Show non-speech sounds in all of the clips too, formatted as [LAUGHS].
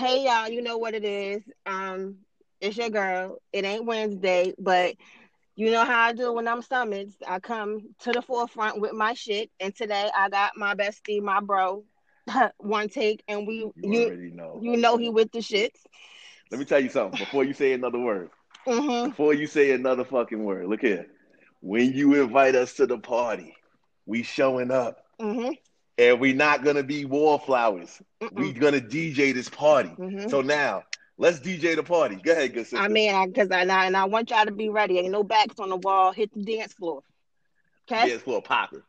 Hey y'all, you know what it is. Um, it's your girl. It ain't Wednesday, but you know how I do when I'm summoned. I come to the forefront with my shit, and today I got my bestie, my bro, [LAUGHS] one take, and we You you already know. you know he with the shits. Let me tell you something before you say another word. hmm Before you say another fucking word, look here. When you invite us to the party, we showing up, hmm and we're not gonna be wallflowers. We Mm-mm. gonna DJ this party. hmm So now let's DJ the party. Go ahead, good sister. I mean, I because I, and I and I want y'all to be ready. Ain't no backs on the wall. Hit the dance floor. Okay. Dance floor popping.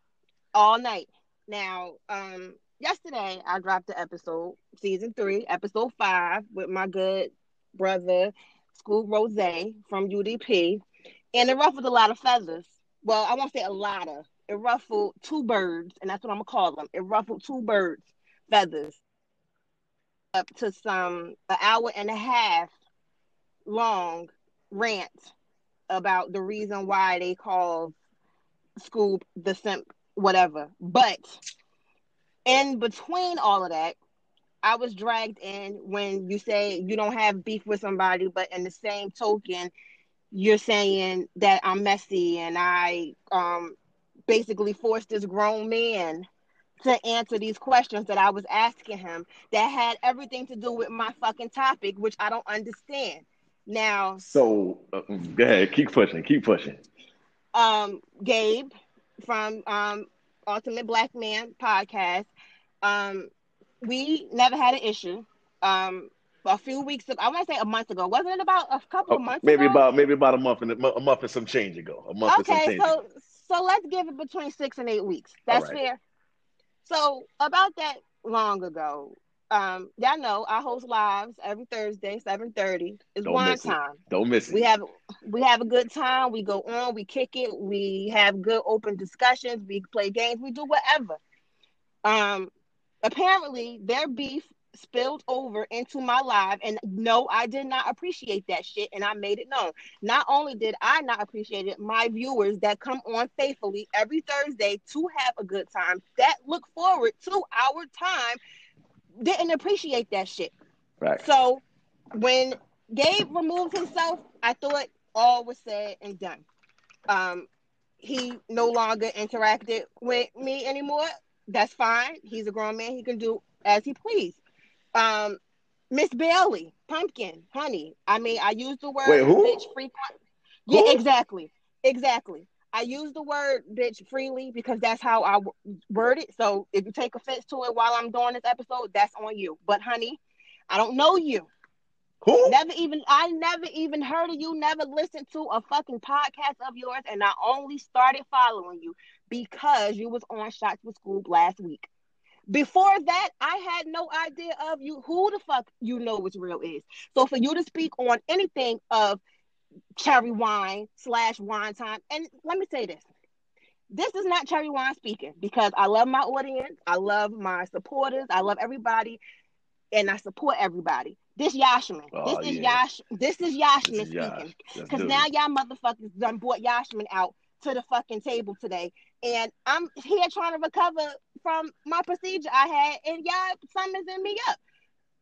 all night. Now, um, yesterday I dropped the episode, season three, episode five, with my good brother, Scoob Rose from UDP, and it ruffled a lot of feathers. Well, I won't say a lot of. It ruffled two birds, and that's what I'm gonna call them. It ruffled two birds' feathers up to some an hour and a half long rant about the reason why they call Scoop the simp whatever. But in between all of that, I was dragged in when you say you don't have beef with somebody, but in the same token, you're saying that I'm messy and I um basically forced this grown man to answer these questions that I was asking him that had everything to do with my fucking topic, which I don't understand. Now, So uh, go ahead, keep pushing, keep pushing. um, Gabe from um, Ultimate Black Man podcast. Um, we never had an issue. Um, a few weeks ago, I want to say a month ago. Wasn't it about a couple Oh, of months maybe ago? about maybe about a month and a month and some change ago. A month and some Okay, change. ago. So let's give it between six and eight weeks. That's right. fair. So about that long ago, um, y'all know I host lives every Thursday, seven thirty. It's Don't wine miss it. time. Don't miss it. we have we have a good time we go on we kick it we have good open discussions we play games we do whatever um apparently their beef spilled over into my live and no i did not appreciate that shit and i made it known not only did i not appreciate it my viewers that come on faithfully every thursday to have a good time that look forward to our time didn't appreciate that shit right. so when Gabe removed himself, I thought all was said and done. Um, he no longer interacted with me anymore. That's fine. He's a grown man. He can do as he please. Um, Miss Bailey, pumpkin, honey. I mean, I use the word Wait, who? bitch frequent. Yeah, Who? exactly, exactly. I use the word bitch freely because that's how I word it. So if you take offense to it while I'm doing this episode, that's on you. But honey, I don't know you. Who? Never even I never even heard of you, never listened to a fucking podcast of yours, and I only started following you because you was on Shots with Scoop last week. Before that, I had no idea of you who the fuck you know what's real is. So for you to speak on anything of cherry wine slash wine time, and let me say this. This is not cherry wine speaking because I love my audience, I love my supporters, I love everybody, and I support everybody. This Yashman. Oh, this is yeah. Yash. This is Yashman speaking. Because now y'all motherfuckers done brought Yashman out to the fucking table today. And I'm here trying to recover from my procedure I had, and y'all summoning me up.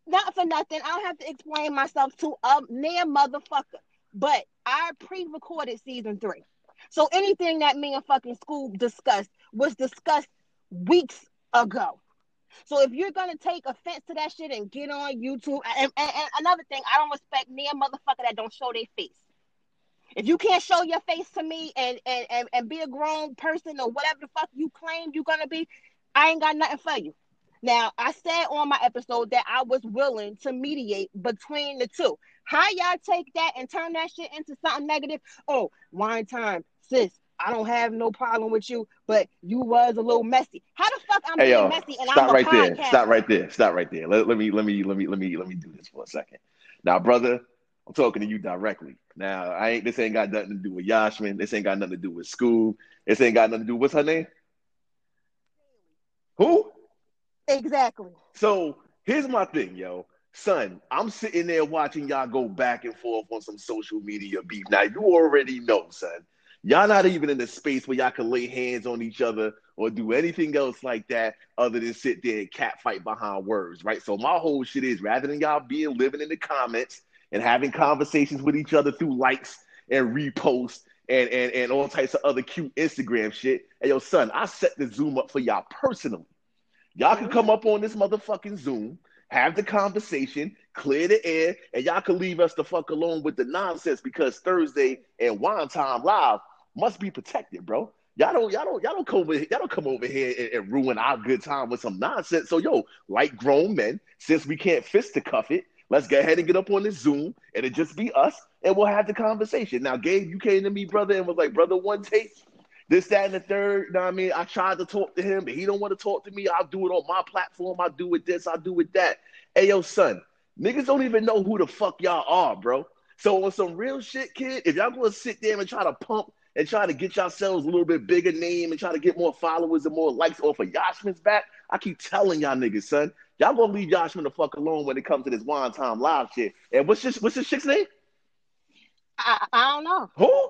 Not for nothing. I don't have to explain myself to a near motherfucker. But I pre-recorded season three. So anything that me and fucking Scoob discussed was discussed weeks ago. So if you're gonna take offense to that shit and get on YouTube, and, and, and another thing, I don't respect me near motherfucker that don't show their face. If you can't show your face to me and and, and and be a grown person or whatever the fuck you claim you're gonna be, I ain't got nothing for you. Now I said on my episode that I was willing to mediate between the two. How y'all take that and turn that shit into something negative? Oh, wine time, sis. I don't have no problem with you, but you was a little messy. How the fuck I'm Hey being yo, messy and stop I'm a right there. Stop right there. Stop right there. Let, let me let me let me let me let me do this for a second. Now, brother, I'm talking to you directly. Now, I ain't this ain't got nothing to do with Yashman. This ain't got nothing to do with Scoob. This ain't got nothing to do. What's her name? Who? Exactly. So here's my thing, yo. Son, I'm sitting there watching y'all go back and forth on some social media beef. Now you already know, son. Y'all not even in the space where y'all can lay hands on each other or do anything else like that other than sit there and catfight behind words, right? So my whole shit is rather than y'all being living in the comments and having conversations with each other through likes and reposts and, and, and all types of other cute Instagram shit. And yo, son, I set the Zoom up for y'all personally. Y'all can come up on this motherfucking Zoom, have the conversation, clear the air, and y'all can leave us the fuck alone with the nonsense because Thursday and Wine Time Live must be protected, bro. Y'all don't, y'all don't, y'all don't come over, y'all don't come over here and, and ruin our good time with some nonsense. So, yo, like grown men, since we can't fist to cuff it, let's go ahead and get up on this Zoom and it just be us and we'll have the conversation. Now, Gabe, you came to me, brother, and was like, brother, one take, this, that, and the third. You know I mean? I tried to talk to him, but he don't want to talk to me. I'll do it on my platform. I'll do it this, I'll do it that. Hey, yo, son, niggas don't even know who the fuck y'all are, bro. So on some real shit, kid, if y'all gonna sit there and try to pump and try to get yourselves a little bit bigger name and try to get more followers and more likes off of Yashman's back, I keep telling y'all niggas, son, y'all gonna leave Yashman the fuck alone when it comes to this wine time live shit. And what's this what's this chick's name? I, I don't know. Who?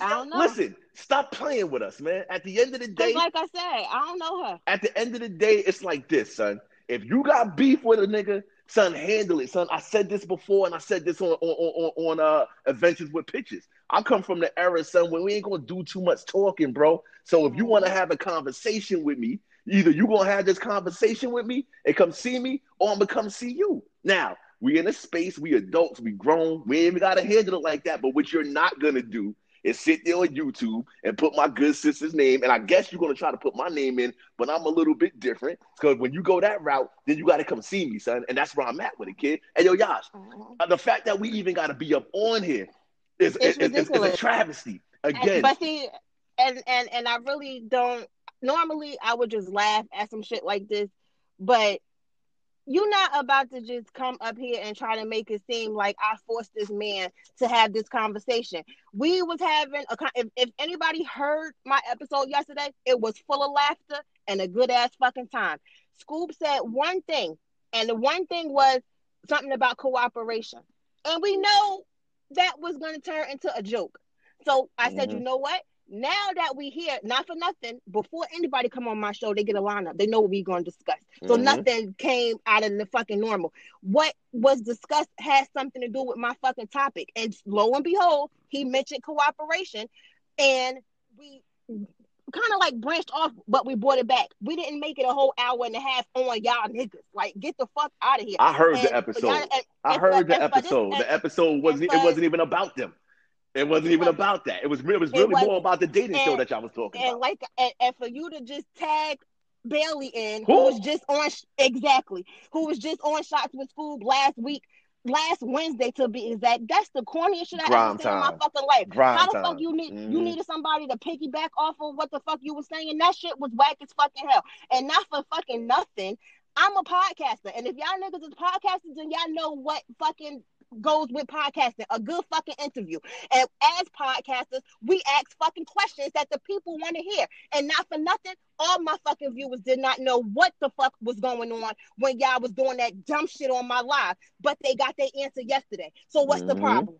I don't know. Listen, stop playing with us, man. At the end of the day, like I said, I don't know her. At the end of the day, it's like this, son. If you got beef with a nigga, son, handle it, son. I said this before, and I said this on on on, on uh adventures with pictures. I come from the era, son, when we ain't gonna do too much talking, bro. So if you want to have a conversation with me, either you gonna have this conversation with me and come see me, or I'm gonna come see you. Now we in a space, we adults, we grown, we ain't even gotta handle it like that. But what you're not gonna do is sit there on YouTube and put my good sister's name. And I guess you're gonna try to put my name in, but I'm a little bit different. Because when you go that route, then you gotta come see me, son. And that's where I'm at with it, kid. And yo, Yash, Mhm. uh, the fact that we even gotta be up on here is, It's is, is, is a travesty. And- Again, but see, and and and I really don't. Normally, I would just laugh at some shit like this, but you're not about to just come up here and try to make it seem like I forced this man to have this conversation. We was having a con- if, if anybody heard my episode yesterday, it was full of laughter and a good ass fucking time. Scoop said one thing, and the one thing was something about cooperation, and we know that was going to turn into a joke. So I said, Mhm. you know what? Now that we here, not for nothing, before anybody come on my show, they get a lineup. They know what we're going to discuss. So Mhm. nothing came out of the fucking normal. What was discussed has something to do with my fucking topic. And lo and behold, he mentioned cooperation, and we kind of like branched off, but we brought it back. We didn't make it a whole hour and a half on y'all niggas. Like, get the fuck out of here. I heard And the episode. and- I heard for- the and episode. and- the episode wasn't. and It wasn't even about them. It wasn't even about that. It was. It was It really wasn't. more about the dating show that y'all was talking and about. like and, and for you to just tag Bailey in, Who? who was just on exactly, who was just on shots with Scoob last week, last Wednesday to be exact. That's the corniest shit I Grime ever seen in my fucking life. Grime How the time. fuck you need you Mhm. needed somebody to piggyback off of what the fuck you was saying? That shit was whack as fucking hell. And not for fucking nothing. I'm a podcaster, and if y'all niggas is podcasters, then y'all know what fucking goes with podcasting. A good fucking interview. And as podcasters, we ask fucking questions that the people want to hear. And not for nothing, all my fucking viewers did not know what the fuck was going on when y'all was doing that dumb shit on my live, but they got their answer yesterday. So what's the Mhm. problem?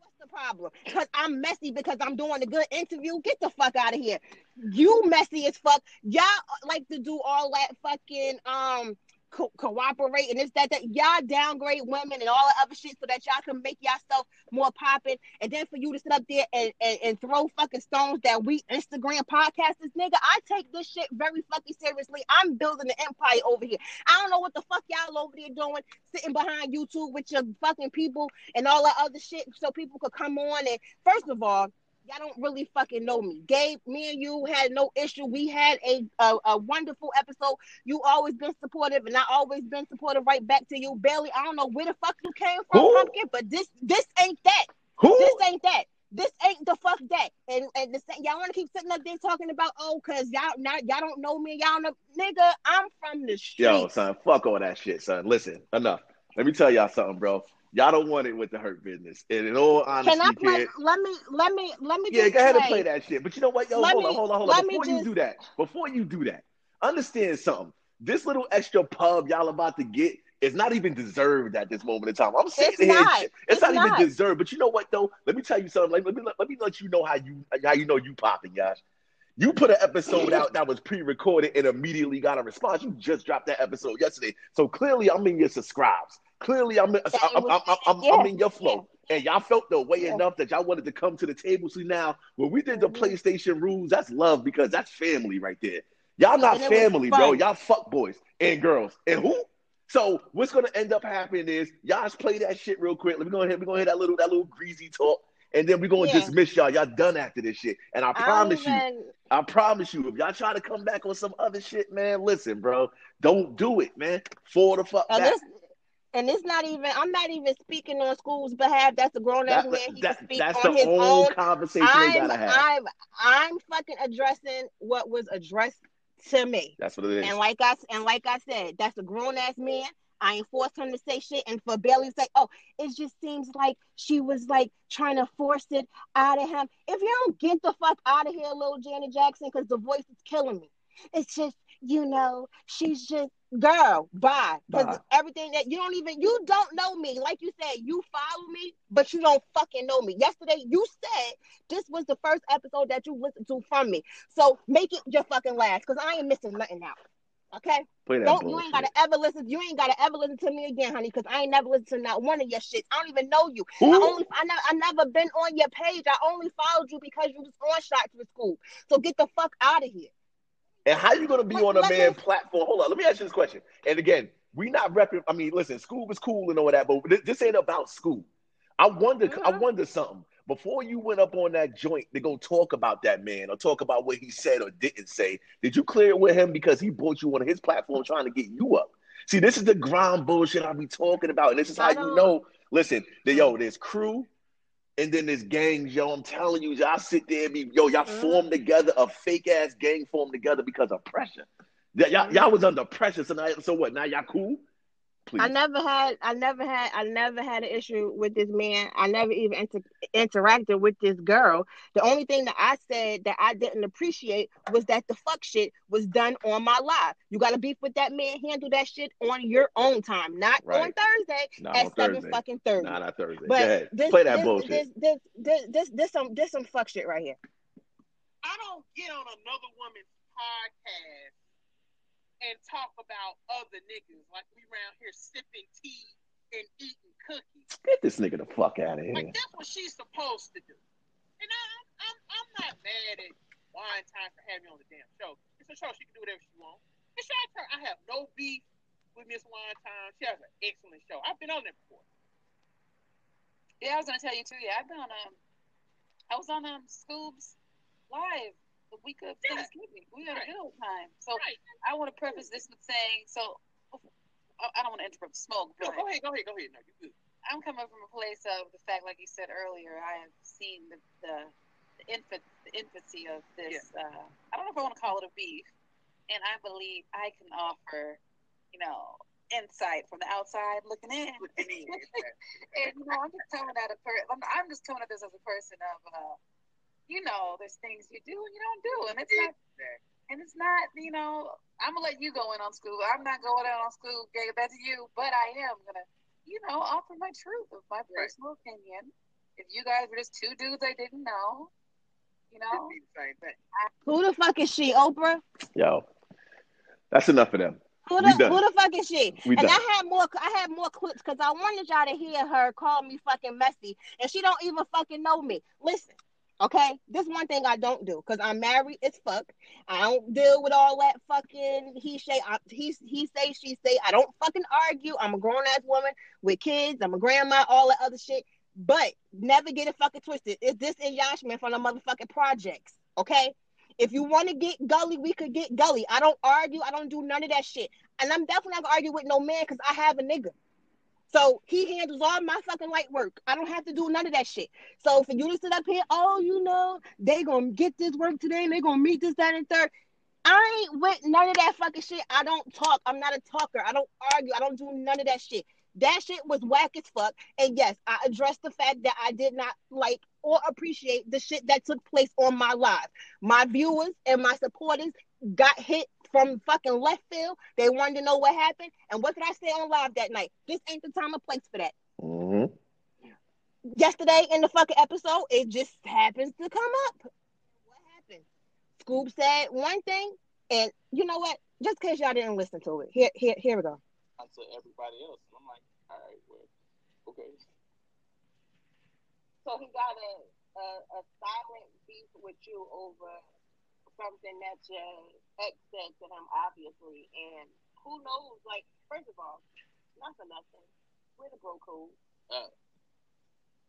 What's the problem? Because I'm messy because I'm doing a good interview. Get the fuck out of here. You messy as fuck. Y'all like to do all that fucking um co- cooperate and this that that. Y'all downgrade women and all the other shit so that y'all can make yourself more popping and then for you to sit up there and, and, and throw fucking stones that we Instagram podcasters nigga I take this shit very fucking seriously. I'm building an empire over here. I don't know what the fuck y'all over there doing sitting behind YouTube with your fucking people and all that other shit so people could come on and first of all y'all don't really fucking know me. Gabe, me and you had no issue. We had a, a a wonderful episode. You always been supportive, and I always been supportive right back to you. Bailey, I don't know where the fuck you came from, Who? pumpkin, but this this ain't that. Who? This ain't that. This ain't the fuck that. And and the, y'all want to keep sitting up there talking about oh, cause y'all not y'all don't know me. Y'all know, nigga. I'm from the street. Yo, son, fuck all that shit, son. Listen, enough. Let me tell y'all something, bro. Y'all don't want it with the hurt business. And in all honesty, Can I play? kid, Let me let me let me. yeah, just go ahead play. and play that shit. But you know what, yo, Let hold me- on, hold on, hold on. Before you do that, before you do that, understand something. This little extra pub y'all about to get is not even deserved at this moment in time. I'm sitting It's here, not. it's, It's not, not. even deserved. But you know what though? Let me tell you something. Like, let me let me let you know how you how you know you popping, guys. You put an episode out that was pre-recorded and immediately got a response. You just dropped that episode yesterday, so clearly I'm in your subscribes. Clearly I'm in, I'm, I'm, I'm, I'm, I'm in your flow, and y'all felt the way enough that y'all wanted to come to the table. See, now, when we did the Mm-hmm. PlayStation rules, that's love because that's family right there. Y'all not And it was family, bro. Y'all fuck boys and girls. And who? So what's gonna end up happening is y'all just play that shit real quick. Let me go ahead. We're gonna hear that little that little greasy talk. And then we're gonna Yeah. dismiss y'all. Y'all done after this shit. And I I promise you, I promise you, if y'all try to come back on some other shit, man, listen, bro. Don't do it, man. Fall the fuck And back. this, and it's not even. I'm not even speaking on Scoob's behalf. That's a grown ass man. He that- can speak that's on the his own conversation I'm, gotta have. I'm, I'm fucking addressing what was addressed to me. That's what it is. And like I and like I said, that's a grown ass man. I ain't forced him to say shit. And for Bailey to say, "Oh, it just seems like she was like trying to force it out of him." If you don't get the fuck out of here, little Janet Jackson, because the voice is killing me. It's just you know, she's just girl. Bye. Because everything that you don't even you don't know me. Like you said, you follow me, but you don't fucking know me. Yesterday, you said this was the first episode that you listened to from me. So make it your fucking last, because I ain't missing nothing out. Okay. Play Don't you ain't gotta ever listen. You ain't gotta ever listen to me again, honey, because I ain't never listened to not one of your shits. I don't even know you. I only I never I never been on your page. I only followed you because you was on shots with Scoob. So get the fuck out of here. And how you gonna be on a man platform? Hold on, let me ask you this question. And again, we not repping. I mean, listen, Scoob was cool and all that, but this, this ain't about Scoob. I wonder. I Mhm. wonder something. Before you went up on that joint to go talk about that man or talk about what he said or didn't say, did you clear it with him because he brought you on his platform trying to get you up? See, this is the ground bullshit I be talking about, and this is how you know. Listen, the, yo, there's crew, and then there's gangs. Yo, I'm telling you, y'all sit there and be yo, y'all Mhm. form together a fake ass gang form together because of pressure. Y'all, y'all was under pressure, so now, so what? Now y'all cool? Please. I never had I never had I never had an issue with this man. I never even inter- interacted with this girl. The only thing that I said that I didn't appreciate was that the fuck shit was done on my live. You got to beef with that man. Handle that shit on your own time, not on Thursday Not at on seven Thursday. fucking thirty. Not on Thursday. But Go ahead. this, Play that this, bullshit. This, this, this, this, this, some, this some fuck shit right here. I don't get on another woman's podcast and talk about other niggas like we around here sipping tea and eating cookies. Get this nigga the fuck out of here. Like that's what she's supposed to do. And I, I'm I'm not mad at Wine Time for having me on the damn show. It's a show she can do whatever she wants. It's your turn. I have no beef with Miss Wine Time. She has an excellent show. I've been on there before. Yeah, I was gonna tell you too. Yeah, I've been on um, I was on um Scoob's live the week of Yeah. Thanksgiving. We had a good old time. So Right. I want to preface this with saying, so I I don't want to interrupt smoke, No, go ahead, go ahead, go ahead. No, you good. I'm coming from a place of the fact, like you said earlier, I have seen the the, the infant the infancy of this. Uh, I don't know if I want to call it a beef, and I believe I can offer, you know, insight from the outside looking in. [LAUGHS] and you know, I'm just coming at a per- I'm, I'm just coming at this as a person of, uh, you know, there's things you do and you don't do, and it's not, and it's not, you know, I'm gonna let you go in on Scoob. I'm not going in on Scoob, gave that to you, but I am gonna, you know, offer my truth of my Right. personal opinion. If you guys were just two dudes I didn't know, you know, It'd be the same thing. Who the fuck is she, Oprah? Yo, that's enough of them. Who the, who the fuck is she? We and done. I had more I had more clips because I wanted y'all to hear her call me fucking messy, and she don't even fucking know me. Listen, okay, this one thing I don't do because I'm married as fuck. I don't deal with all that fucking he say I, he he say she say. I don't fucking argue. I'm a grown ass woman with kids. I'm a grandma. All that other shit. But never get it fucking twisted. It's this Yashman from the motherfucking projects. Okay. If you want to get gully, we could get gully. I don't argue. I don't do none of that shit. And I'm definitely not gonna argue with no man because I have a nigga. So he handles all my fucking light work. I don't have to do none of that shit. So for you to sit up here, oh, you know, they gonna get this work today and they gonna meet this, that, and third. I ain't with none of that fucking shit. I don't talk. I'm not a talker. I don't argue. I don't do none of that shit. That shit was whack as fuck. And yes, I addressed the fact that I did not like or appreciate the shit that took place on my live. My viewers and my supporters got hit from fucking left field. They wanted to know what happened. And what did I say on live that night? This ain't the time or place for that. hmm Yesterday in the fucking episode, it just happens to come up. What happened? Scoob said one thing, and you know what? Just in case y'all didn't listen to it, here, here, here we go. To everybody else, I'm like, all right, well, okay. So he got a, a a silent beef with you over something that your ex said to him, obviously, and who knows? Like, first of all, not for nothing. Where the bro code? Uh,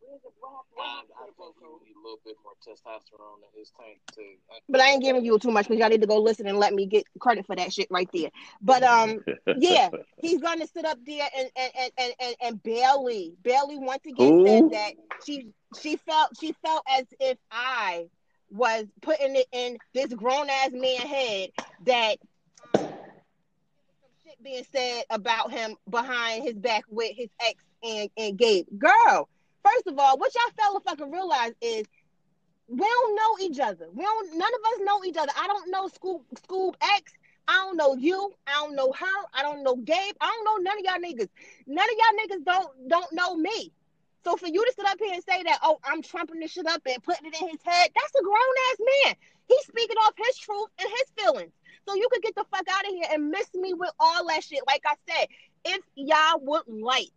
Where's the bro? I, Where's I the bro think he need a little bit more testosterone in his tank to. But I ain't giving you too much because y'all need to go listen and let me get credit for that shit right there. But um, [LAUGHS] yeah, he's gonna sit up there and and and and, and, and Bailey, Bailey once again Who? said that she she felt she felt as if I was putting it in this grown ass man head that shit being said about him behind his back with his ex and and Gabe. Girl, first of all, what y'all fella fucking realize is we don't know each other. We don't. None of us know each other. I don't know Scoob Scoob X. I don't know you. I don't know her. I don't know Gabe. I don't know none of y'all niggas. None of y'all niggas don't don't know me. So for you to sit up here and say that, oh, I'm trumping this shit up and putting it in his head, that's a grown ass man. He's speaking off his truth and his feelings. So you could get the fuck out of here and miss me with all that shit. Like I said, if y'all would like,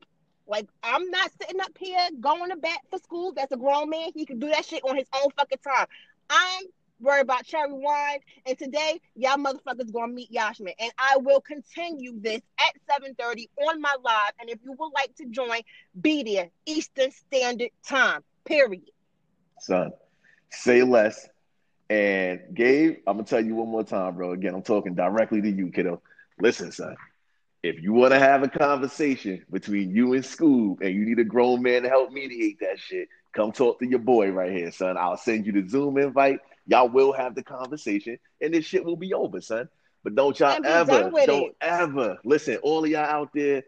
like I'm not sitting up here going to bat for Scoob. That's a grown man. He can do that shit on his own fucking time. I'm worried about cherry wine. And today, y'all motherfuckers gonna meet Yashman. And I will continue this at 7:30 on my live. And if you would like to join, be there Eastern Standard Time. Period. son. Say less. And Gabe, I'm gonna tell you one more time, bro. Again, I'm talking directly to you, kiddo. Listen, son. If you want to have a conversation between you and Scoob, and you need a grown man to help mediate that shit, come talk to your boy right here, son. I'll send you the Zoom invite. Y'all will have the conversation, and this shit will be over, son. But don't y'all ever, don't it. ever listen. All of y'all out there,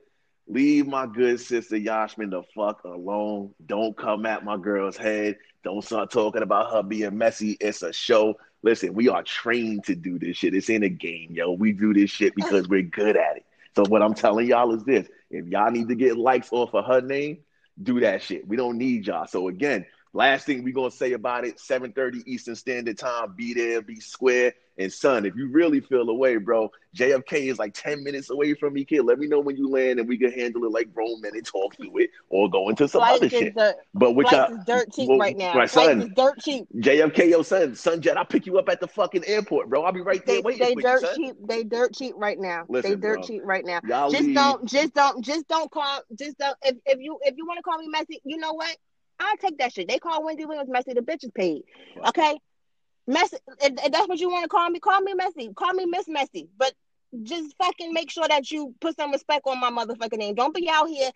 leave my good sister Yashmin the fuck alone. Don't come at my girl's head. Don't start talking about her being messy. It's a show. Listen, we are trained to do this shit. It's in a game, yo. We do this shit because we're good at it. So what I'm telling y'all is this: if y'all need to get likes off of her name, do that shit. We don't need y'all. So again, last thing we gonna say about it: 7:30 Eastern Standard Time. Be there, be square. And son, if you really feel away, bro, JFK is like 10 minutes away from me, kid. Let me know when you land, and we can handle it like grown men and talk through it, or go into some Flights other shit. dirt, But which y'all, is dirt cheap well, right now. right, son. dirt cheap. JFK, yo, son, son Jet, I'll pick you up at the fucking airport, bro. I'll be right there They, waiting they for you, dirt son. cheap. They dirt cheap right now. they dirt bro. cheap right now. Y'all just leave. don't just don't just don't call just don't if, if you if you want to call me messy you know what i'll take that shit they call wendy williams messy the bitch is paid okay messy if, if that's what you want to call me call me messy call me miss messy but just fucking make sure that you put some respect on my motherfucking name don't be out here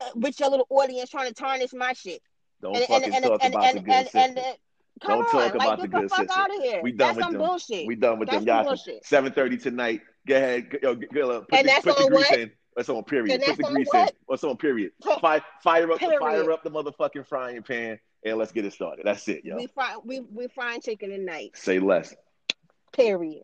uh, with your little audience trying to tarnish my shit Don't and fucking and talk and about the good and, sister. and, and come Don't on talk about get the the, good fuck sister. out of here We done that's with some them. bullshit We done with that's them. Y'all seven thirty tonight. Go ahead, go, go, go, put And the, that's put on grease what? in. That's on period. Put the grease in. What's on period? Fire, fire up, the, fire up the motherfucking frying pan, and let's get it started. That's it, yo. we fry we we frying chicken tonight Say less. period